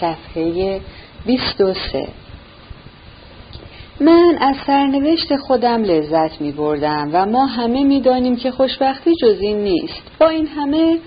صفحه 23 من از سرنوشت خودم لذت می بردم و ما همه می دانیم که خوشبختی جز این نیست. با این همه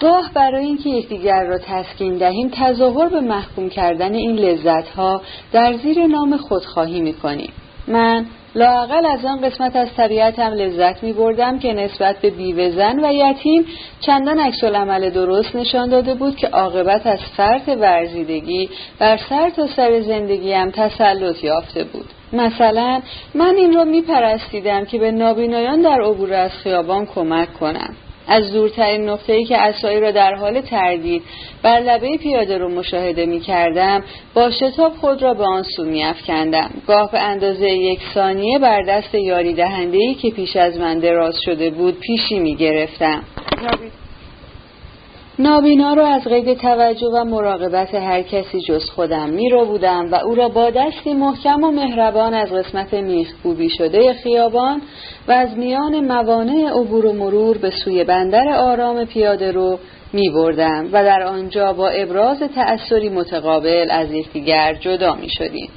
گاه برای اینکه یکدیگر را تسکین دهیم تظاهر به محکوم کردن این لذت ها در زیر نام خودخواهی می کنیم من لاقل از آن قسمت از طبیعتم لذت می بردم که نسبت به بیوه زن و یتیم چندان عکس عمل درست نشان داده بود که عاقبت از فرط ورزیدگی بر سر تا سر زندگیم تسلط یافته بود. مثلا من این را می پرستیدم که به نابینایان در عبور از خیابان کمک کنم. از دورترین ای که اسایی را در حال تردید بر لبه پیاده رو مشاهده می کردم با شتاب خود را به آن سو می افکندم. گاه به اندازه یک ثانیه بر دست یاری ای که پیش از من دراز شده بود پیشی می گرفتم. نابینا را از قید توجه و مراقبت هر کسی جز خودم می رو بودم و او را با دستی محکم و مهربان از قسمت میخکوبی شده خیابان و از میان موانع عبور و مرور به سوی بندر آرام پیاده رو می بردم و در آنجا با ابراز تأثری متقابل از یکدیگر جدا می شدیم.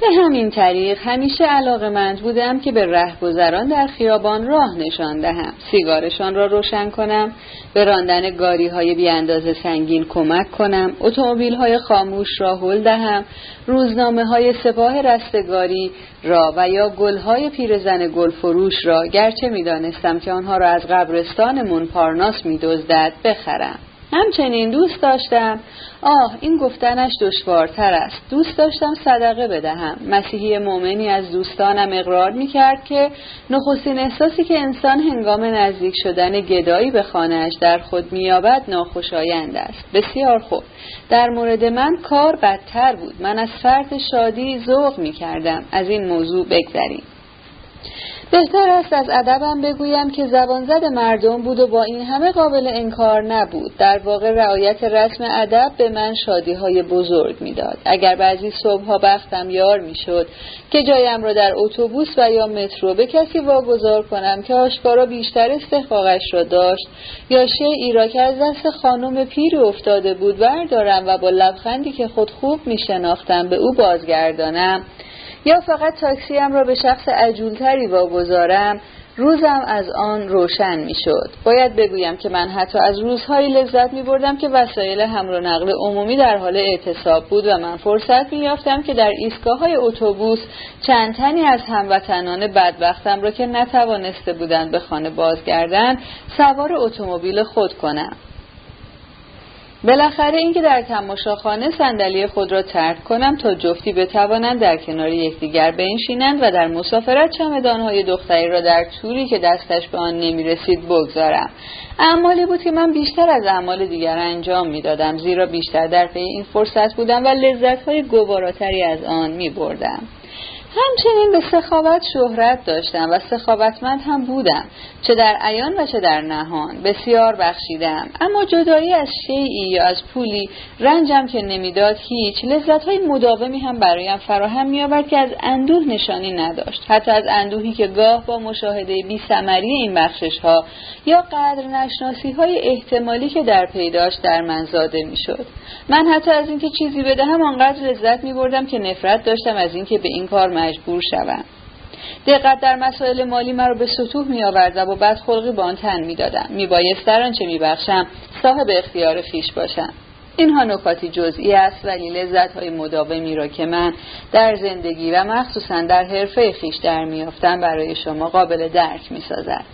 به همین طریق همیشه علاقمند بودم که به رهگذران در خیابان راه نشان دهم. سیگارشان را روشن کنم به راندن گاری های بیاندازه سنگین کمک کنم اتومبیل های خاموش را هل دهم روزنامه های سپاه رستگاری را و یا گل های پیرزن گل فروش را. گرچه می‌دانستم که آنها را از قبرستان منپارناس میدزدد بخرم. همچنین دوست داشتم. آه این گفتنش دشوارتر است. دوست داشتم صدقه بدهم. مسیحی مؤمنی از دوستانم اقرار می کرد که نخستین احساسی که انسان هنگام نزدیک شدن گدایی به خانهاش در خود مییابد ناخوشایند است. بسیار خوب. در مورد من کار بدتر بود. من از فرد شادی ذوق می کردم از این موضوع بگذریم. بهتر است از ادبم بگویم که زبانزد مردم بود و با این همه قابل انکار نبود. در واقع رعایت رسم ادب به من شادی های بزرگ می‌داد. اگر بعضی صبحها بختم یار می‌شد که جایم را در اتوبوس و یا مترو به کسی واگذار کنم که آشکارا بیشتر استحقاقش را داشت یا شیعی را که از دست خانم پیری افتاده بود بردارم و با لبخندی که خود خوب میشناختم به او بازگردانم. یا فقط تاکسیم را به شخص عجولتری واگذارم روزم از آن روشن می شد. باید بگویم که من حتی از روزهایی لذت می بردم که وسایل حمل و نقل عمومی در حال اعتصاب بود و من فرصت می یافتم که در ایستگاه های اتوبوس چند تنی از هموطنان بدبختم را که نتوانسته بودند به خانه بازگردند سوار اتومبیل خود کنم. بالاخره اینکه در تماشاخانه صندلی خود را ترک کنم تا جفتی بتوانند در کنار یکدیگر بنشینند و در مسافرت چمدانهای دختری را در توری که دستش به آن نمی‌رسید بگذارم. اعمالی بود که من بیشتر از اعمال دیگر انجام می‌دادم زیرا بیشتر در پی این فرصت بودم و لذتهای گواراتری از آن میبردم. همچنین به سخاوت شهرت داشتم و سخاوتمند هم بودم چه در عیان و چه در نهان. بسیار بخشیدم. اما جدایی از شیعی یا از پولی رنجم که نمی‌داد هیچ لذت های مداومی هم برایم فراهم میآورد که از اندوه نشانی نداشت. حتی از اندوهی که گاه با مشاهده بی سمری این بخشش ها یا قدر نشناسی های احتمالی که در پیداش در من زاده می‌شد. من حتی از اینکه چیزی بدهم آنقدر لذت می بردم که نفرت داشتم از اینکه به این کار مجبور شوم. دقت در مسائل مالی مرا به سطوح می آورد و با بدخلقی به آن تن می دادم می بایست در آنچه می بخشم صاحب اختیار خیش باشم. اینها نکاتی جزئی است ولی لذت های مداومی را که من در زندگی و مخصوصا در حرفه خیش در میافتم برای شما قابل درک می سازد.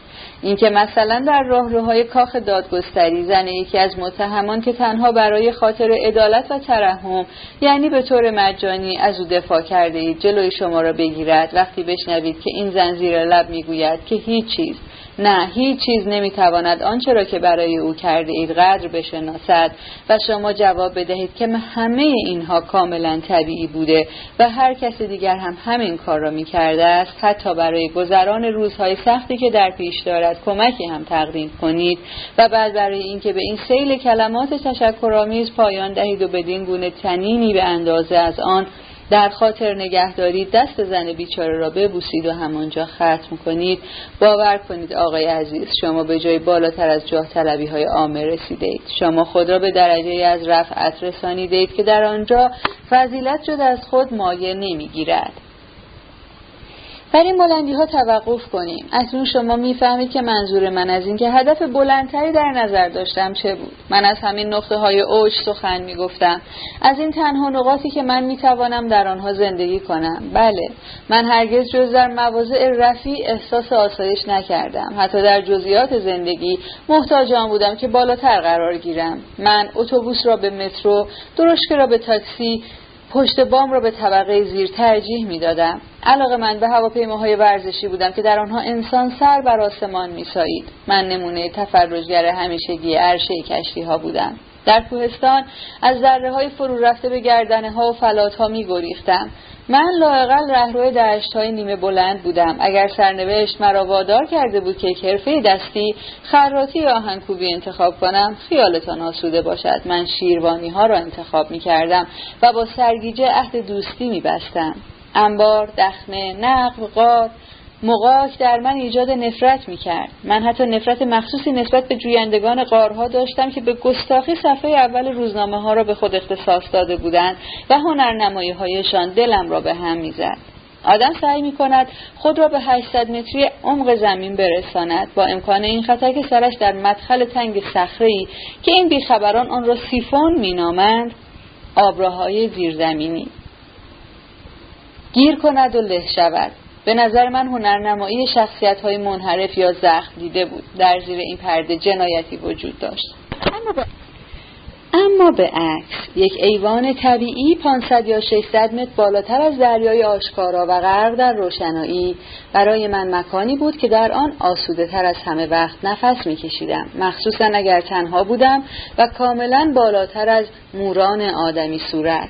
اینکه مثلا در راهروهای کاخ دادگستری زن یکی از متهمان که تنها برای خاطر عدالت و ترحم یعنی به طور مجانی از او دفاع کرده اید جلوی شما را بگیرد وقتی بشنوید که این زن زیر لب می‌گوید که هیچ چیز نه هیچ چیز نمی‌تواند آنچه را که برای او کرده اید قدر بشناسد و شما جواب بدهید که همه اینها کاملا طبیعی بوده و هر کس دیگر هم همین کار را می‌کرده است. حتی برای گذران روزهای سختی که در پیش دارد کمکی هم تقدیم کنید و بعد برای اینکه به این سیل کلمات تشکرآمیز پایان دهید و بدین گونه تنینی به اندازه از آن در خاطر نگه دارید دست زن بیچاره را ببوسید و همانجا ختم کنید باور کنید آقای عزیز شما به جای بالاتر از جاه طلبی های عامه رسیدید شما خود را به درجه از رفعت رسانیدید که در آنجا فضیلت جد از خود مایه نمی‌گیرد. بر این بلندی ها توقف کنیم. اکنون شما می‌فهمید که منظور من از این که هدف بلندتری در نظر داشتم چه بود. من از همین نقطه های اوج سخن می‌گفتم. از این تنها نقاطی که من می‌توانم در آنها زندگی کنم. بله من هرگز جز در مواضع رفیع احساس آسایش نکردم. حتی در جزئیات زندگی محتاج آن بودم که بالاتر قرار گیرم. من اتوبوس را به مترو درشکه را به تاکسی پشت بام را به طبقه زیر ترجیح می دادم. علاقه من به هواپیماهای ورزشی بودم که در آنها انسان سر بر آسمان می سایید. من نمونه تفرجگر همیشگی عرشه کشتی ها بودم. در کوهستان از ذره های فرو رفته به گردنه ها و فلات ها می گریختم. من لاقل رهرو دشت های نیمه بلند بودم. اگر سرنوشت مرا وادار کرده بود که حرفه دستی خراتی یا آهنکوبی انتخاب کنم خیالتان آسوده باشد. من شیروانی ها را انتخاب می کردم و با سرگیجه عهد دوستی می بستم انبار، دخمه، نقل، غار مقاک در من ایجاد نفرت می کرد. من حتی نفرت مخصوصی نسبت به جویندگان قارها داشتم که به گستاخی صفحه اول روزنامه ها را به خود اختصاص داده بودند و هنرنمایی هایشان دلم را به هم می‌زد. آدم سعی می کند خود را به 800 متری عمق زمین برساند با امکان این خطر که سرش در مدخل تنگ ای که این بیخبران آن را سیفون مینامند آبراهای زیرزمینی گیر کند و له شود به نظر من هنرنمایی شخصیت های منحرف یا زخم دیده بود. در زیر این پرده جنایتی وجود داشت. اما به, عکس. یک ایوان طبیعی 500 یا 600 متر بالاتر از دریای آشکارا و غرق در روشنایی برای من مکانی بود که در آن آسوده تر از همه وقت نفس میکشیدم. مخصوصا اگر تنها بودم و کاملا بالاتر از موران آدمی صورت.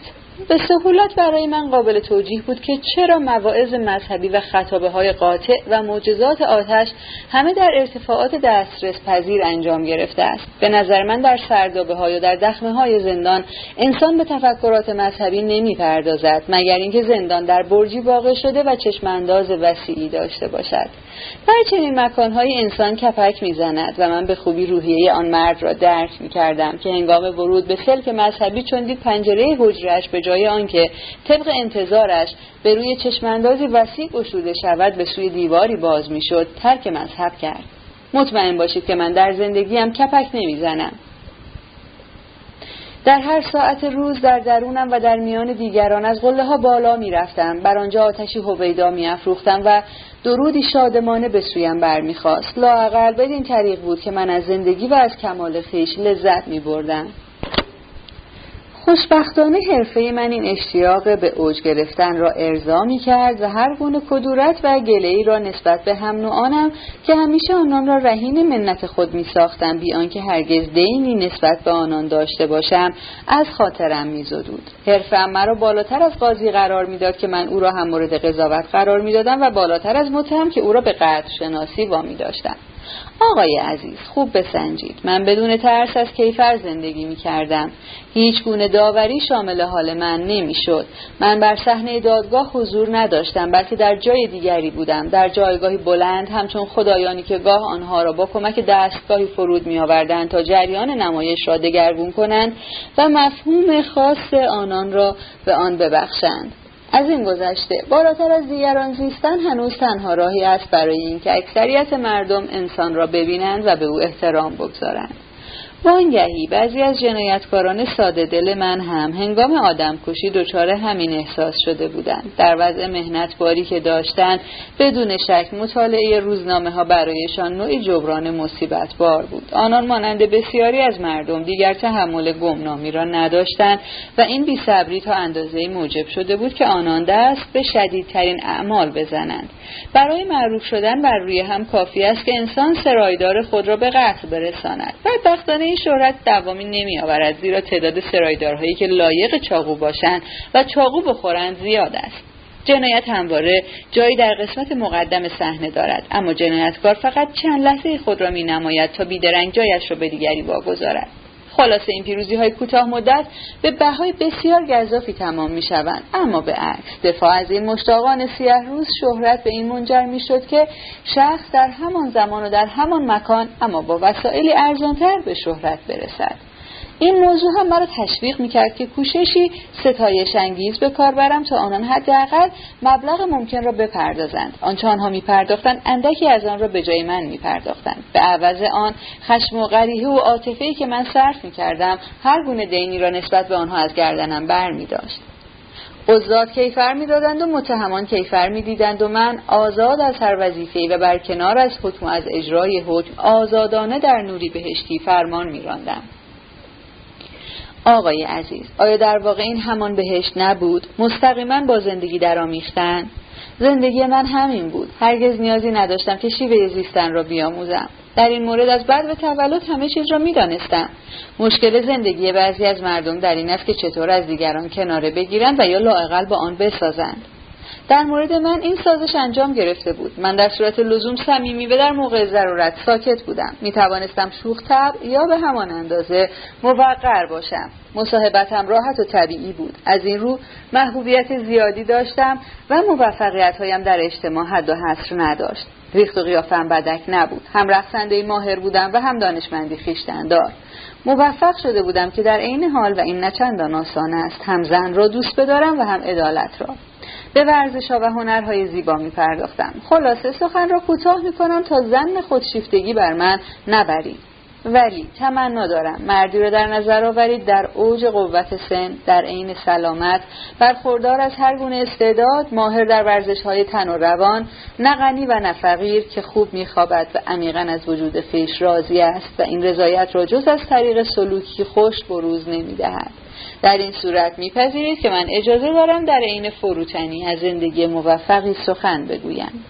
به سهولت برای من قابل توجیه بود که چرا مواعظ مذهبی و خطابه های قاطع و معجزات آتش همه در ارتفاعات دسترس پذیر انجام گرفته است. به نظر من در سردابه های و در دخمه های زندان انسان به تفکرات مذهبی نمی پردازد مگر اینکه زندان در برجی واقع شده و چشمانداز وسیعی داشته باشد. در چنین مکانهایی انسان کپک می‌زند و من به خوبی روحیه آن مرد را درک می کردم که هنگام ورود به سلک مذهبی چون دید پنجره حجرش به جای آنکه طبق انتظارش به روی چشماندازی وسیع گشوده شود به سوی دیواری باز می‌شد ترک مذهب کرد. مطمئن باشید که من در زندگیم کپک نمی‌زنم. در هر ساعت روز در درونم و در میان دیگران از قله ها بالا می رفتم بر آنجا آتشی هویدا می افروختم و درودی شادمانه به سویم برمیخواست لااقل بدین طریق بود که من از زندگی و از کمال خیش لذت می بردم خوشبختانه حرفه من این اشتیاق به اوج گرفتن را ارضا می کرد و هر گونه کدورت و گله ای را نسبت به هم نوعانم که همیشه آنان را رهین منت خود می ساختم بی آنکه هرگز دینی نسبت به آنان داشته باشم از خاطرم می زدود. حرفم مرا بالاتر از قاضی قرار می‌داد که من او را هم مورد قضاوت قرار می‌دادم و بالاتر از متهم که او را به قدر شناسی وامی داشتم. آقای عزیز خوب بسنجید. من بدون ترس از کیفر زندگی می کردم هیچ گونه داوری شامل حال من نمی شد من بر صحنه دادگاه حضور نداشتم بلکه در جای دیگری بودم. در جایگاهی بلند همچون خدایانی که گاه آنها را با کمک دستگاهی فرود می آوردند تا جریان نمایش را دگرگون کنند و مفهوم خاص آنان را به آن ببخشند. از این گذشته. بالاتر از دیگران زیستن هنوز تنها راهی است برای اینکه اکثریت مردم انسان را ببینند و به او احترام بگذارند. وانگهی. بعضی از جنایتکاران ساده دل من هم هنگام آدم کشی دچار همین احساس شده بودند. در وضع مهنت باری که داشتند بدون شک مطالعه روزنامه ها برایشان نوعی جبران مصیبت بار بود. آنان مانند بسیاری از مردم دیگر تحمل گمنامی را نداشتند و این بیصبری تا اندازه موجب شده بود که آنان دست به شدیدترین اعمال بزنند. برای معروف شدن بر روی هم کافی است که انسان سرایدار خود را به قتل برساند. بدبختانه این شهرت دوامی نمی آورد زیرا تعداد سرایدارهایی که لایق چاقو باشند و چاقو بخورند زیاد است. جنایت همواره جایی در قسمت مقدم صحنه دارد اما جنایتکار فقط چند لحظه خود را می نماید تا بیدرنگ جایش را به دیگری واگذارد. خلاصه این پیروزی های کوتاه مدت به بهای بسیار گذافی تمام می شوند اما به عکس دفاع از این مشتاقان سیه روز شهرت به این منجر می شد که شخص در همان زمان و در همان مکان اما با وسایلی ارزانتر به شهرت برسد. این موضوع هم مرا تشویق می‌کرد که کوششی ستایش انگیز به کار برم تا آنان حداقل مبلغ ممکن را بپردازند. آنچه آنها میپرداختند اندکی از آن را به جای من میپرداختند. به عوض آن خشم و غریحه و عاطفهای که من صرف می‌کردم هر گونه دینی را نسبت به آنها از گردنم بر می داشت. قضات کیفر می‌دادند و متهمان کیفر می‌دیدند و من آزاد از هر وظیفه و برکنار از حکم از اجرای حکم آزادانه در نوری بهشتی فرمان میراندم. آقای عزیز. آیا در واقع این همان بهشت نبود؟ مستقیما با زندگی درآمیختن؟ زندگی من همین بود. هرگز نیازی نداشتم که شیوه زیستن را بیاموزم. در این مورد از بعد به تولد همه چیز را می‌دانستم. مشکل زندگی بعضی از مردم در این است که چطور از دیگران کناره بگیرند و یا لاعقل با آن بسازند. در مورد من این سازش انجام گرفته بود. من در صورت لزوم صمیمی و در موقع ضرورت ساکت بودم. می توانستم شوخ یا به همان اندازه موقر باشم. مصاحبتم راحت و طبیعی بود. از این رو محبوبیت زیادی داشتم و موفقیت هایم در اجتماع حد و حصر نداشت. ریخت و قیافم بدک نبود. هم رقصنده ماهر بودم و هم دانشمندی خیشتندار. موفق شده بودم که در عین حال و این نچندان آسان است هم زن را دوست بدارم و هم عدالت را. به ورزش و هنرهای زیبا می پرداختم خلاصه سخن را کوتاه می کنم تا زن خودشیفتگی بر من نبرید. ولی تمنا دارم. مردی را در نظر آورید در اوج قوت سن در عین سلامت. برخوردار از هر گونه استعداد ماهر در ورزش های تن و روان نه غنی و نه فقیر که خوب میخوابد و عمیقا از وجود خیش راضی است و این رضایت را جز از طریق سلوکی خوش بروز نمی‌دهد. در این صورت میپذیرید که من اجازه دارم در عین فروتنی از زندگی موفقی سخن بگویم.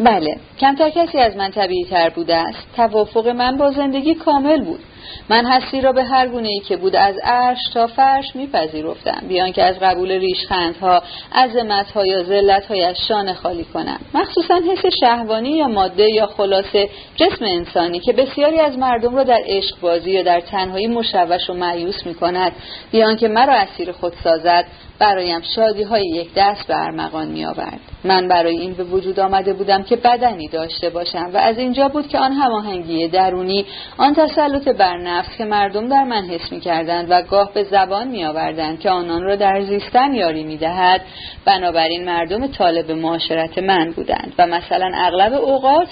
بله. کمتر کسی از من طبیعی تر بوده است. توافق من با زندگی کامل بود. من هستی را به هر گونه ای که بود از عرش تا فرش میپذیرفتم. بیان که از قبول ریشخندها عظمتها یا ذلتهای از شانه خالی کنم. مخصوصا حس شهوانی یا ماده یا خلاصه جسم انسانی که بسیاری از مردم را در عشق بازی یا در تنهایی مشوش و معیوس می کند بیان که مرا اسیر خود سازد. برایم شادی های یک دست به ارمغان می آورد. من برای این به وجود آمده بودم که بدنی داشته باشم و از اینجا بود که آن هماهنگی درونی آن تسلط بر نفس که مردم در من حس می کردند و گاه به زبان می آوردند که آنان را در زیستن یاری می دهد بنابراین مردم طالب معاشرت من بودند و مثلا اغلب اوقات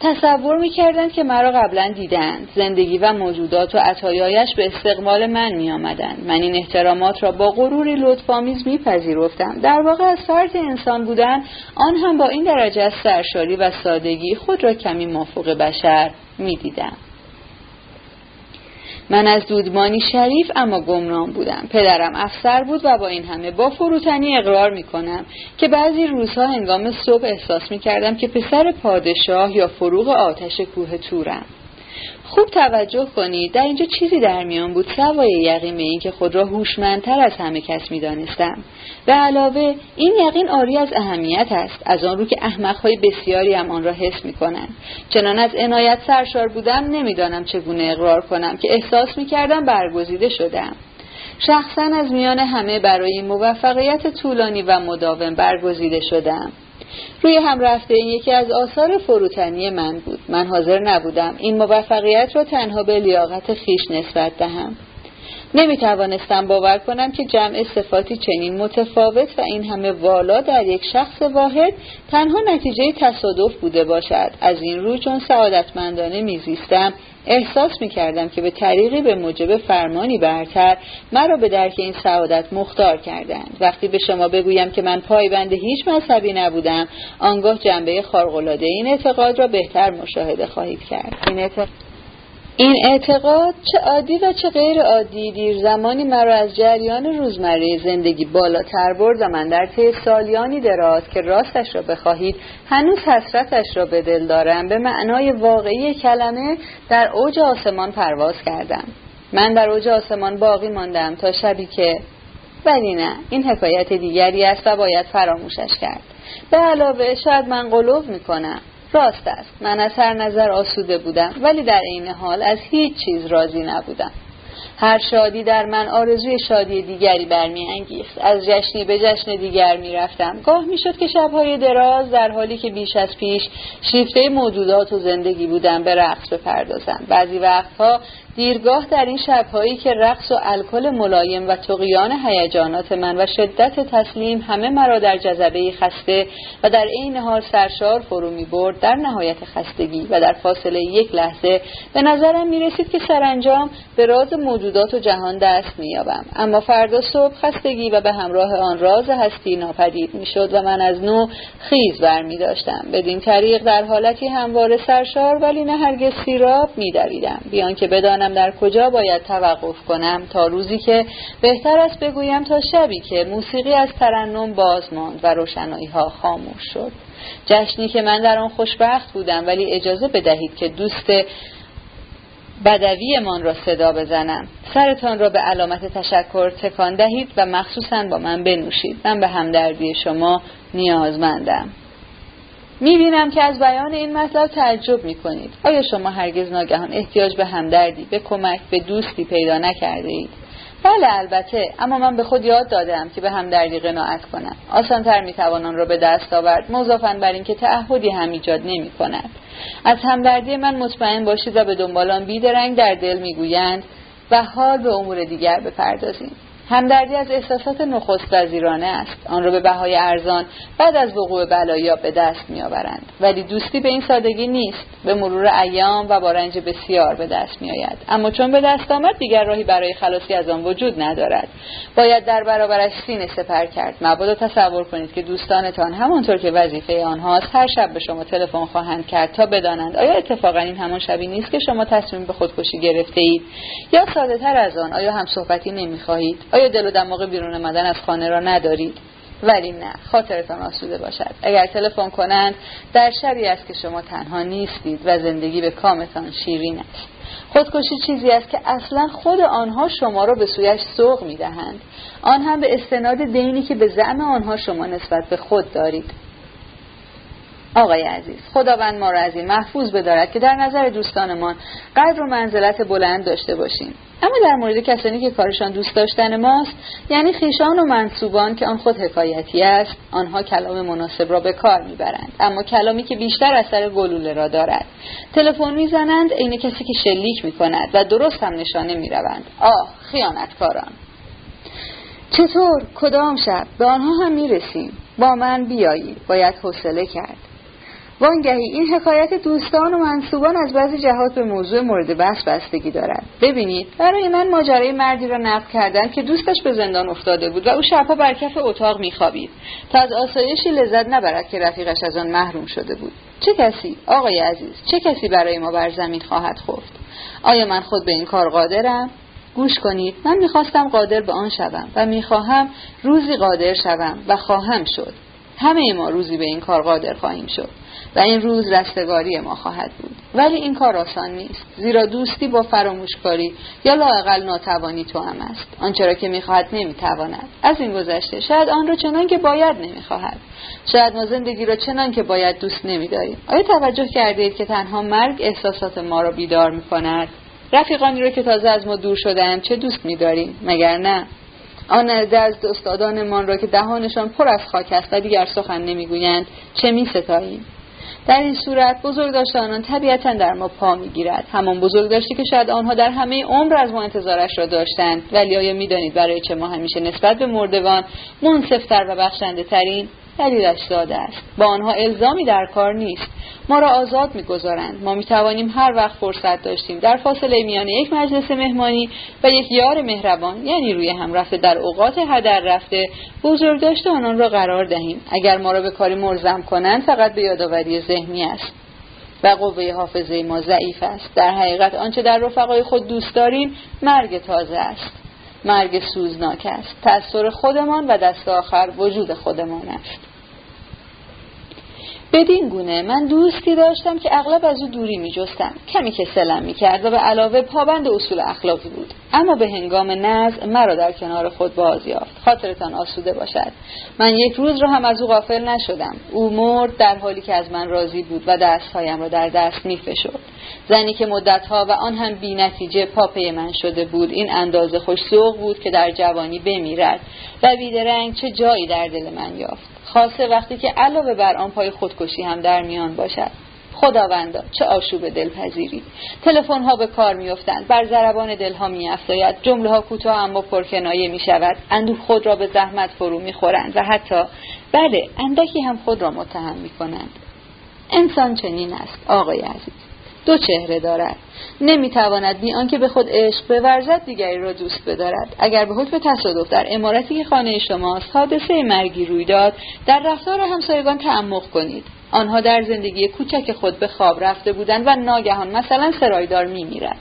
تصور می‌کردند که مرا قبلا دیدند. زندگی و موجودات و عطایایش به استقبال من میآمدند. من این احترامات را با غروری لطفآمیز میپذیرفتم. در واقع از فرد انسان بودن آن هم با این درجه از سرشاری و سادگی خود را کمی مافوق بشر می‌دیدم. من از دودمانی شریف اما گمران بودم. پدرم افسر بود و با این همه با فروتنی اقرار می کنم که بعضی روزها هنگام صبح احساس می کردم که پسر پادشاه یا فروغ آتش کوه تورم. خوب توجه کنید در اینجا چیزی در میان بود. سوای یقین به این که خود را هوشمندتر از همه کس می‌دانستم. به علاوه این یقین آری از اهمیت است. از آن رو که احمقهای بسیاری هم آن را حس می‌کنند. چنان از عنایت سرشار بودم نمی‌دانم چگونه اقرار کنم که احساس می‌کردم برگزیده شدم. شخصا از میان همه برای موفقیت طولانی و مداوم برگزیده شدم. روی هم رفته این یکی از آثار فروتنی من بود. من حاضر نبودم. این موفقیت را تنها به لیاقت خیش نسبت دهم. نمی توانستم باور کنم که جمع صفاتی چنین متفاوت و این همه والا در یک شخص واحد تنها نتیجه تصادف بوده باشد. از این رو چون سعادتمندانه میزیستم احساس می کردم که به طریقی به موجب فرمانی برتر مرا به درک این سعادت مختار کردند. وقتی به شما بگویم که من پایبند هیچ مذهبی نبودم آنگاه جنبه خارق‌العاده این اعتقاد را بهتر مشاهده خواهید کرد. این اعتقاد این اعتقاد چه عادی و چه غیر عادی؟ دیر زمانی مرا از جریان روزمره زندگی بالاتر برد و من در طی سالیانی دراز که راستش را بخواهید هنوز حسرتش را به دل دارم. به معنای واقعی کلمه در اوج آسمان پرواز کردم. من در اوج آسمان باقی ماندم تا شبی که ولی نه این حکایت دیگری است و باید فراموشش کرد. به علاوه شاید من قلوب می‌کنم. راست است. من از هر نظر آسوده بودم ولی در عین حال از هیچ چیز راضی نبودم. هر شادی در من آرزوی شادی دیگری برمیانگیخت. از جشنی به جشن دیگر می‌رفتم. گاه می‌شد که شبهای دراز در حالی که بیش از پیش شیفته موجودات و زندگی بودم به رقص بپردازم. بعضی وقتها دیرگاه در این شبهایی که رقص و الکل ملایم و تقیان هیجانات من و شدت تسلیم همه مرا در جذبه خسته و در عین حال سرشار فرو می برد در نهایت خستگی و در فاصله یک لحظه به نظرم می رسید که سرانجام به راز موجودات و جهان دست می یابم. اما فردا صبح خستگی و به همراه آن راز هستی ناپدید می شد و من از نو خیز بر می داشتم بدین طریق در حالتی همواره سرشار ولی نه هرگز سیراب می دویدم بیان که بدانم در کجا باید توقف کنم تا روزی که بهتر است بگویم تا شبی که موسیقی از ترنم باز ماند و روشنایی ها خاموش شد. جشنی که من در آن خوشبخت بودم ولی اجازه بدهید که دوست بدویمان را صدا بزنم. سرتان را به علامت تشکر تکان دهید و مخصوصا با من بنوشید. من به همدردی شما نیازمندم. می‌بینم که از بیان این مطلب تعجب می‌کنید. آیا شما هرگز ناگهان احتیاج به همدردی به کمک به دوستی پیدا نکرده اید؟ بله البته. اما من به خود یاد دادم که به همدردی قناعت کنم. آسانتر می‌توان آن را به دست آورد مضافا بر اینکه تعهدی هم ایجاد نمی کند از همدردی من مطمئن باشید و به دنبال آن بیدرنگ در دل می‌گویند و حال به امور دیگر بپردازیم. همدردی از احساسات نخست وزیرانه است. آن را به بهای ارزان بعد از وقوع بلایا به دست میآورند. ولی دوستی به این سادگی نیست. به مرور ایام و با رنج بسیار به دست میآید. اما چون به دست آمد دیگر راهی برای خلاصی از آن وجود ندارد. باید در برابرش سینه سپر کرد. مبادا تصور کنید که دوستانتان همانطور که وظیفه آنهاست هر شب به شما تلفن خواهند کرد تا بدانند آیا اتفاقا این همان شبی نیست که شما تصمیم به خودکشی گرفته اید یا ساده تر از آن آیا هم صحبتی نمی‌خواهید؟ آیا دل و دماغ بیرون آمدن از خانه را ندارید ولی نه خاطرتان آسوده باشد. اگر تلفن کنند در شبی است که شما تنها نیستید و زندگی به کامتان شیرین است. خودکشی چیزی است که اصلا خود آنها شما را به سویش سوق می‌دهند. آن هم به استناد دینی که به زعم آنها شما نسبت به خود دارید. آقای عزیز خداوند ما را از این محفوظ بدارد که در نظر دوستانمان قدر و منزلت بلند داشته باشیم. اما در مورد کسانی که کارشان دوست داشتن ماست یعنی خیشان و منصوبان که آن خود حکایتی است آنها کلام مناسب را به کار می‌برند. اما کلامی که بیشتر اثر گلوله را دارد. تلفن می‌زنند عین کسی که شلیک می‌کند و درست هم نشانه می‌روند. آه خیانتکاران. چطور؟ کدام شب؟ به آنها هم می‌رسیم. با من بیایید. باید حوصله کرد. وانگهی این حکایت دوستان و منصوبان از بعضی جهات به موضوع مورد بحث بستگی دارد. ببینید برای من ماجرای مردی را نقل کردن که دوستش به زندان افتاده بود و او شبها بر کف اتاق میخوابید. تا از آسایشی لذت نبرد که رفیقش از آن محروم شده بود. چه کسی؟ آقای عزیز چه کسی برای ما بر زمین خواهد خفت؟ آیا من خود به این کار قادرم؟ گوش کنید من می‌خواستم قادر به آن شوم و می‌خواهم روزی قادر شوم و خواهم شد. همه ما روزی به این کار قادر خواهیم شد. و این روز رستگاری ما خواهد بود. ولی این کار آسان نیست. زیرا دوستی با فراموشکاری یا لاقل ناتوانی تو هم است. آنچه را که می‌خواهد نمی‌تواند. از این گذشته شاید آن را چنان که باید نمی‌خواهد. شاید ما زندگی را چنان که باید دوست نمیداریم. آیا توجه کردید که تنها مرگ احساسات ما را بیدار می‌کند؟ رفیقانی را که تازه از ما دور شدند چه دوست میداریم؟ مگر نه؟ آن از استادانمان را که دهانشان پر از خاک است و دیگر سخن نمی‌گویند چه میستاییم؟ در این صورت بزرگ آنان طبیعتا در ما پا می‌گیرد. همان بزرگ داشتی که شاید آنها در همه عمر از ما انتظارش را داشتند. ولی آیا می‌دانید برای چه ما همیشه نسبت به مردگان منصفتر و بخشنده ترین دلیلش داده است. با آنها الزامی در کار نیست. ما را آزاد می‌گذارند. ما می‌توانیم هر وقت فرصت داشتیم. در فاصله میان یک مجلس مهمانی و یک یار مهربان یعنی روی هم رفته در اوقات هدر رفته بزرگ داشته آنان را قرار دهیم. اگر ما را به کاری مرزم کنند فقط به یادآوری ذهنی است و قوه حافظه ما ضعیف است. در حقیقت آنچه در رفقای خود دوست داریم مرگ تازه است. مرگ سوزناک است. تأثیر خودمان و دست آخر وجود خودمان است. بدین گونه من دوستی داشتم که اغلب از او دوری می جستم کمی که سلم می کرد و به علاوه پابند اصول اخلاقی بود. اما به هنگام نزع مرا در کنار خود باز یافت. خاطرتان آسوده باشد. من یک روز را هم از او غافل نشدم. او مرد در حالی که از من راضی بود و دستهایم را در دست می فشد. زنی که مدتها و آن هم بی نتیجه پاپه من شده بود این اندازه خوش بود که در جوانی بمیرد. و بیدرنگ چه جایی در دل من یافت. خاصه وقتی که علاوه بر آن پای خودکشی هم در میان باشد. خداوندا چه آشوب دلپذیری. تلفن ها به کار میافتند. بر ضربان دلها میافزاید. جمله ها کوتاه اما پرکنایه می شود اندوه خود را به زحمت فرو می‌خورند و حتی بله اندکی هم خود را متهم می کنند انسان چنین است آقای عزیز. دو چهره دارد. نمی‌تواند بی آنکه به خود عشق بورزد دیگری را دوست بدارد. اگر به حکم تصادف در امارتی که خانه شماست حادثه مرگی روی داد در رفتار همسایگان تعمق کنید. آنها در زندگی کوچک خود به خواب رفته بودند و ناگهان مثلا سرایدار میمیرد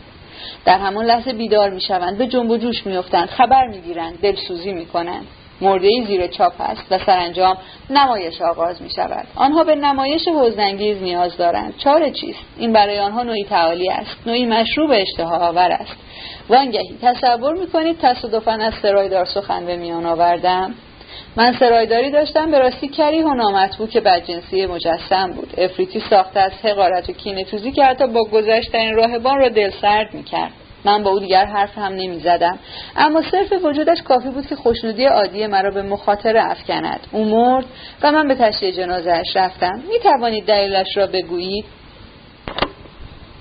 در همان لحظه بیدار می‌شوند به جنب و جوش میافتند خبر می‌گیرند دلسوزی می‌کنند. مرده زیر چاپ است و سرانجام نمایش آغاز می شود. آنها به نمایش حوزنگیز نیاز دارند. چاره چیست؟ این برای آنها نوعی تعالی است. نوعی مشروب اشتها آور است. وانگهی تصور می کنید تصادفا از سرایدار سخن به میان آوردم؟ من سرایداری داشتم به راستی کری و نامطبوع که بدجنسی مجسم بود. افریتی ساخته از حقارت و کینه توزی که حتی با گذشتن راهبان را دل سرد می کرد. من با او دیگر حرف هم نمی زدم اما صرف وجودش کافی بود که خوشنودی عادی مرا به مخاطره افکند. او مرد و من به تشییع جنازهاش رفتم. می توانید دلیلش را بگویید؟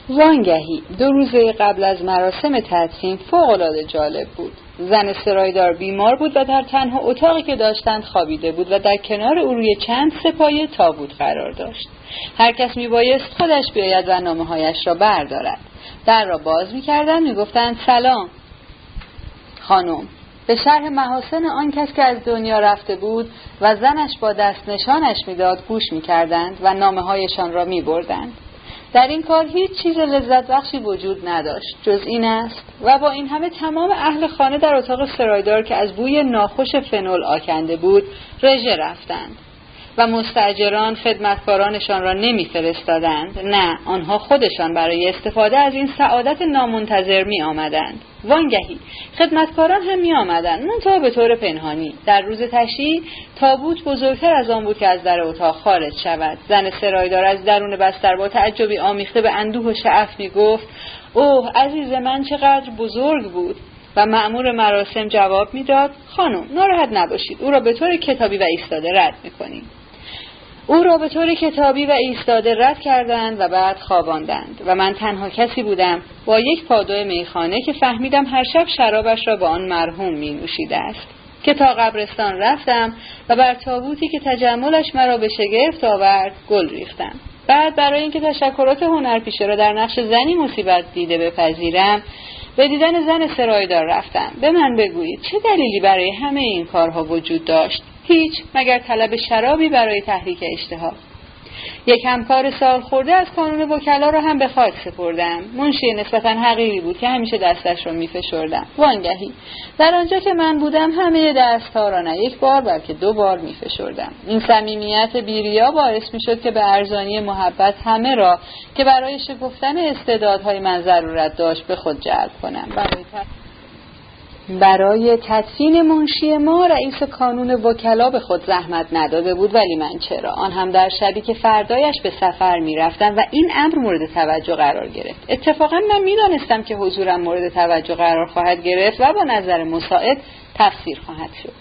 وانگهی. دو روزه قبل از مراسم تدفین فوقالعاده جالب بود. زن سرایدار بیمار بود و در تنها اتاقی که داشتند خوابیده بود و در کنار او روی چند سپایه تابوت قرار داشت. هر کس میبایست خودش بیاید و نامه هایش را بردارد. در را باز می‌کردند می‌گفتند سلام. خانم به شرح محاسن آن کس که از دنیا رفته بود و زنش با دست نشانش می‌داد گوش می‌کردند و نامه هایشان را میبردند. در این کار هیچ چیز لذت بخشی وجود نداشت. جز این است. و با این همه تمام اهل خانه در اتاق سرایدار که از بوی ناخوش فنول آکنده بود رژه رفتند. و مستجران خدمتکارانشان را نمیفرستادند. نه آنها خودشان برای استفاده از این سعادت نامنتظر می آمدند وانگهی خدمتکاران هم می آمدند منتها به طور پنهانی. در روز تشییع تابوت بزرگتر از آن بود که از در اتاق خارج شود. زن سرایدار از درون بستر با تعجبی آمیخته به اندوه و شعف می گفت اوه عزیز من چقدر بزرگ بود. و معمور مراسم جواب می‌داد خانم ناراحت نباشید. او را به طور کتابی و ایستاده رد می‌کنیم. او را به طور کتابی و ایستاده رد کردند و بعد خواباندند و من تنها کسی بودم با یک پادو میخانه که فهمیدم هر شب شرابش را با آن مرحوم می نوشیده است که تا قبرستان رفتم و بر تابوتی که تجملش مرا به شگفت آورد گل ریختم. بعد برای اینکه تشکرات هنرپیشه را در نقش زنی مصیبت دیده بپذیرم به دیدن زن سرایدار رفتم. به من بگویید چه دلیلی برای همه این کارها وجود داشت؟ هیچ مگر طلب شرابی برای تحریک اشتها. یک همکار سال خورده از کانون وکلا را هم به خاک سپردم. منشی نسبتا حقیری بود که همیشه دستش را میفشردم. وانگهی. در آنجا که من بودم همه دستها را نه یک بار بلکه دو بار میفشردم. این صمیمیت بیریا باعث می‌شد که به ارزانی محبت همه را که برای شکفتن استعدادهای من ضرورت داشت به خود جلب کنم. برای برای تدفین منشی ما رئیس کانون وکلا به خود زحمت نداده بود ولی من چرا؟ آن هم در شبی که فردایش به سفر می‌رفتم و این امر مورد توجه قرار گرفت. اتفاقا من می‌دانستم که حضورم مورد توجه قرار خواهد گرفت و با نظر مساعد تفسیر خواهد شد.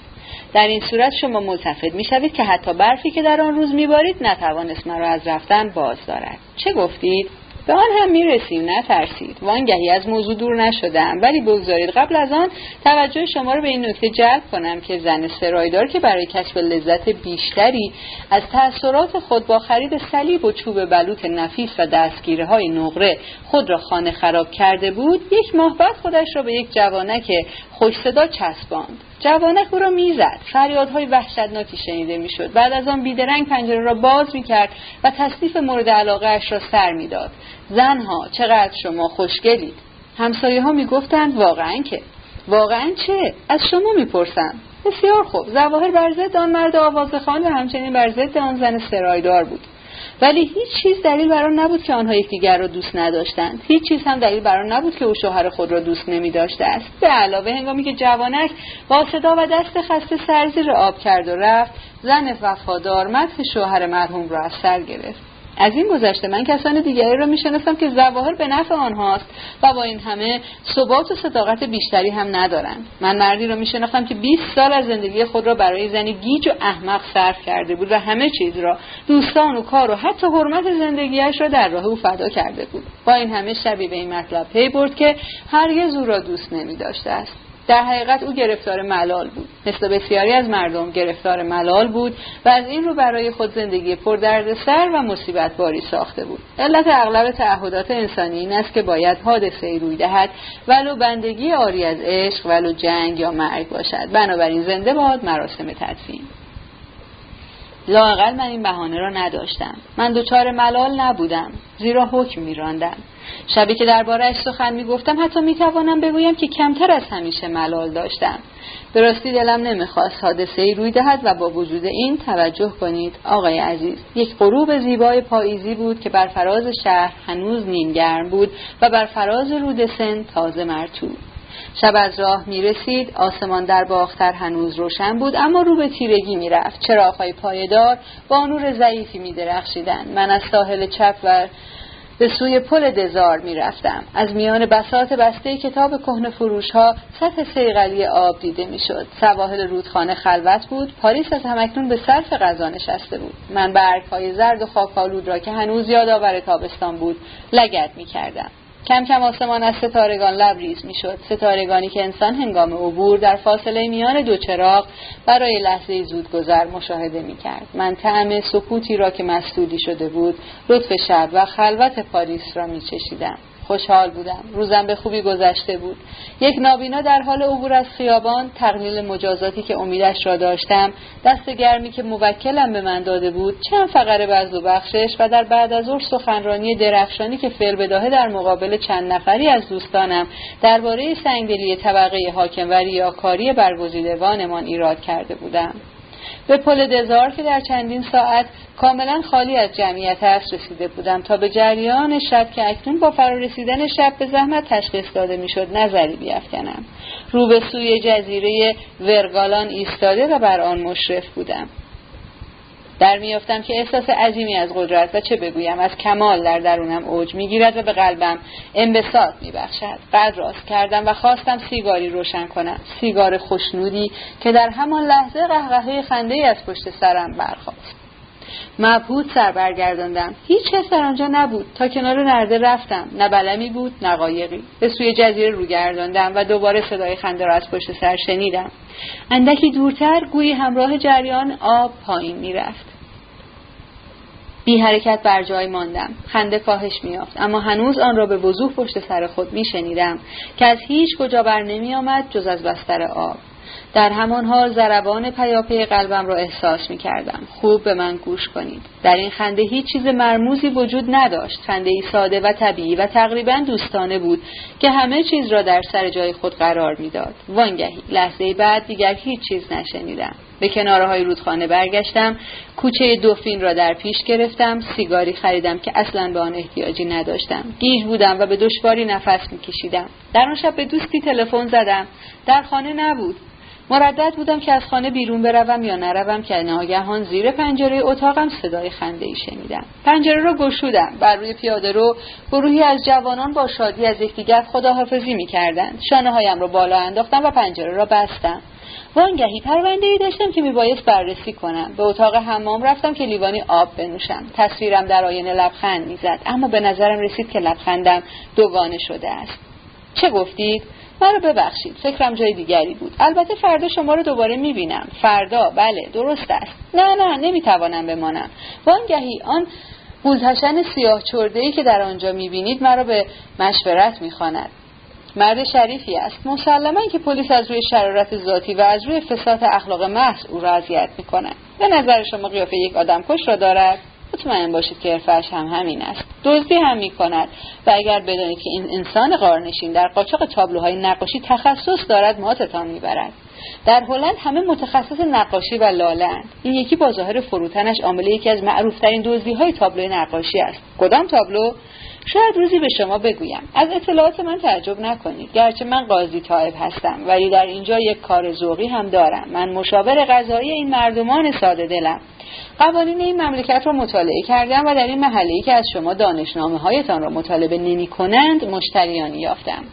در این صورت شما ملتفت می‌شوید که حتی برفی که در آن روز میبارید نتوانست مرا از رفتن باز دارد. چه گفتید؟ به آن هم می‌رسیم نترسید. وانگهی از موضوع دور نشدم. ولی بگذارید قبل از آن توجه شما رو به این نکته جلب کنم که زن سرایدار که برای کشف لذت بیشتری از تأثیرات خود با خرید صلیب و چوب بلوط نفیس و دستگیره های نقره خود را خانه خراب کرده بود یک ماه بعد خودش را به یک جوانک خوش صدا چسباند. جوانک او را می‌زد. فریادهای وحشتناکی شنیده می‌شد. بعد از آن بیدرنگ پنجره را باز می‌کرد و تصنیف مورد علاقه اش را سر می‌داد. زنها چقدر شما خوشگلید. همسایه ها می‌گفتند واقعا که. واقعا چه؟ از شما می‌پرسم. بسیار خوب. زواهر بر ضد آن مرد آوازخان و همچنین بر ضد آن زن سرایدار بود. ولی هیچ چیز دلیل بر نبود که آنها یکدیگر را دوست نداشتند. هیچ چیز هم دلیل بر نبود که او شوهر خود را دوست نمی داشته است. به علاوه هنگامی که جوانک با صدا و دست خسته سر زیر آب کرد و رفت زن وفادار مدح شوهر مرحوم را از سر گرفت. از این گذشته من کسان دیگری را می‌شناسم که ظواهر به نفع آنهاست و با این همه ثبات و صداقت بیشتری هم ندارند من مردی را میشناختم که 20 سال از زندگی خود را برای زنی گیج و احمق صرف کرده بود و همه چیز را دوستان و کار و حتی حرمت زندگیش را در راه او فدا کرده بود. با این همه شبی به این مطلب پی برد که هرگز او را دوست نمی داشته است. در حقیقت او گرفتار ملال بود. مثل بسیاری از مردم گرفتار ملال بود و از این رو برای خود زندگی پر سر و مصیبت باری ساخته بود. علت اغلب تعهدات انسانی این است که باید حادثه ای روی دهد ولو بندگی آری از عشق ولو جنگ یا مرگ باشد. بنابراین زنده باد مراسم تدفین. لاقل من این بهانه را نداشتم. من دچار ملال نبودم. زیرا حکم میراندم. شبی که دربارهاش سخن می‌گفتم حتی می‌توانم بگویم که کمتر از همیشه ملال داشتم. به راستی دلم نمی‌خواست حادثه ای روی دهد و با وجود این توجه کنید آقای عزیز. یک غروب زیبای پاییزی بود که بر فراز شهر هنوز نیم گرم بود و بر فراز رود سن تازه مرتوب شب از راه می رسید آسمان در باختر هنوز روشن بود اما رو به تیرگی می رفت چراغهای پایدار با نور ضعیفی می درخشیدن. من از ساحل چپ و به سوی پل دزار می رفتم. از میان بسات بسته کتاب کهن فروش ها سطح سیغلی آب دیده می شد. سواحل رودخانه خلوت بود. پاریس از همکنون به صرف غذا نشسته بود. من برگ های زرد و خاکالود را که هنوز یادآور تابستان بود لگت می کردم. کم کم آسمان از ستارگان لبریز می‌شد. ستارگانی که انسان هنگام عبور در فاصله میان دو چراغ برای لحظه زود گذر مشاهده می‌کرد. من طعم سکوتی را که مسدودی شده بود لطف شب و خلوت پاریس را میچشیدم. خوشحال بودم. روزم به خوبی گذشته بود. یک نابینا در حال عبور از خیابان تقلیل مجازاتی که امیدش را داشتم دست گرمی که موکلم به من داده بود چند فقره بز و بخشش و در بعد از ظهر سخنرانی درخشانی که فعل بداهه در مقابل چند نفری از دوستانم درباره سنگدلی طبقه حاکم و ریاکاری برگزیدگانمان ایراد کرده بودم. به پل دزار که در چندین ساعت کاملا خالی از جمعیت است رسیده بودم تا به جریان شب که اکنون با فرارسیدن شب به زحمت تشخیص داده می‌شد نظری بیافکنم. رو به سوی جزیره ورگالان ایستاده و بر آن مشرف بودم. در میافتم که احساس عظیمی از قدرت و چه بگویم از کمال در درونم اوج می‌گیرد و به قلبم انبساط میبخشد. قد راست کردم و خواستم سیگاری روشن کنم. سیگار خوشنودی که در همان لحظه قهقهه خنده از پشت سرم برخاست. مبهوت سر برگرداندم. هیچ کس در آنجا نبود. تا کنار نرده رفتم. نه بلمی بود نه قایقی. به سوی جزیره رو گرداندم و دوباره صدای خنده را از پشت سر شنیدم. اندکی دورتر گویی همراه جریان آب پایین می‌رفت. بی حرکت بر جای ماندم. خنده کاهش میافت اما هنوز آن را به وضوح پشت سر خود میشنیدم که از هیچ کجا بر نمی آمد جز از بستر آب. در همان حال ضربان پیاپی قلبم را احساس می کردم. خوب به من گوش کنید. در این خنده هیچ چیز مرموزی وجود نداشت. خنده ای ساده و طبیعی و تقریبا دوستانه بود که همه چیز را در سر جای خود قرار می‌داد. وانگهی لحظه بعد دیگر هیچ چیز نشنیدم. به کناره های رودخانه برگشتم. کوچه دوفین را در پیش گرفتم. سیگاری خریدم که اصلا به آن احتیاجی نداشتم. گیج بودم و به دشواری نفس میکشیدم. در آن شب به دوستی تلفن زدم. در خانه نبود. مردد بودم که از خانه بیرون بروم یا نروم که ناگهان زیر پنجره اتاقم صدای خنده ای شنیدم. پنجره را گشودم. بر روی پیاده رو گروهی از جوانان با شادی از یکدیگر خداحافظی می‌کردند. شانه هایم را بالا انداختم و پنجره را بستم. وانگهی پرونده ای داشتم که میبایست بررسی کنم. به اتاق حمام رفتم که لیوانی آب بنوشم. تصویرم در آینه لبخند می‌زد. اما به نظرم رسید که لبخندم دوگانه شده است. چه گفتید؟ مرا ببخشید. فکرم جای دیگری بود. البته فردا شما رو دوباره می‌بینم. فردا. بله درست است. نه نه نمی‌توانم بمانم. وانگهی آن بوزهشن سیاه چرده ای که در آنجا می‌بینید مرا به مشورت می‌خواند. مرد شریفی است. مسلما که پلیس از روی شرارت ذاتی و از روی فساد اخلاق محض او را اذیت می‌کند به نظر شما قیافه یک آدم کش را دارد؟ مطمئن باشید که ارفعش هم همین است. دزدی هم می کند و اگر بدانید که این انسان قارنشین در قاچاق تابلوهای نقاشی تخصص دارد ماتتان می‌برد. در هلند همه متخصص نقاشی و لالند این یکی با ظاهر فروتنش عامل یکی از معروفترین دزدی های تابلو نقاشی است. کدام تابلو؟ شاید روزی به شما بگویم. از اطلاعات من تعجب نکنید. گرچه من قاضی طایب هستم ولی در اینجا یک کار ذوقی هم دارم. من مشاور قضایی این مردمان ساده دلم. قوانین این مملکت را مطالعه کردم و در این محله که از شما دانشنامه هایتان را مطالبه نمی کنند مشتریانی یافتم.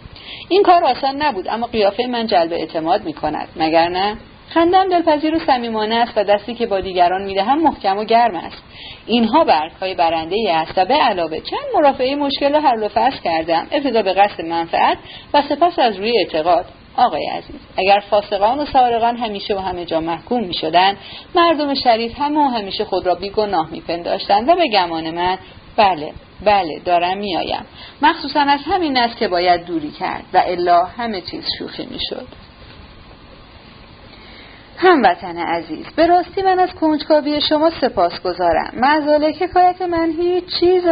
این کار آسان نبود اما قیافه من جلب اعتماد می کند مگر نه؟ خندم دلپذیر و صمیمانه است و دستی که با دیگران می‌دهم محکم و گرم است. اینها برگ های برنده است و به علاوه چند مرافعه مشکل را حل و فصل کردم. ابتدا به قصد منفعت و سپس از روی اعتقاد. آقای عزیز اگر فاسقان و سارقان همیشه و همه جا محکوم می شدن مردم شریف همه و همیشه خود را بیگناه می پنداشتن و به گمان من بله بله دارم میآیم. مخصوصا از همین است که باید دوری کرد و الا همه چیز شوخی می‌شد. هموطن عزیز به راستی من از کنجکاوی شما سپاس گذارم. مزاله که کایت من هیچ چیز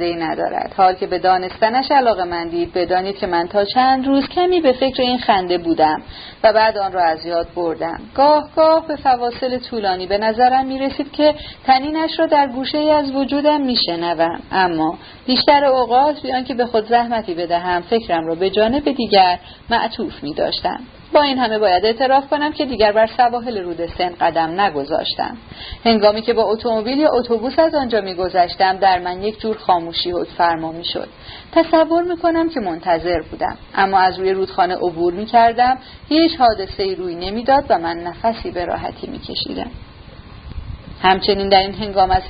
ای ندارد. حال که به دانستنش علاقه من دید بدانید که من تا چند روز کمی به فکر این خنده بودم و بعد آن را از یاد بردم. گاه گاه به فواصل طولانی به نظرم می رسید که تنینش را در گوشه از وجودم می شنوم اما بیشتر اوقات بیان که به خود زحمتی بدهم فکرم را به جانب دیگر معطوف می داشتم با این همه باید اعتراف کنم که دیگر بر سواحل رود سن قدم نگذاشتم. هنگامی که با اتومبیل یا اتوبوس از آنجا میگذشتم در من یک جور خاموشی حد فرما می‌شد. تصور می‌کنم که منتظر بودم اما از روی رودخانه عبور می‌کردم. هیچ حادثه روی نمی‌داد و من نفسی به راحتی میکشیدم. همچنین در این هنگام از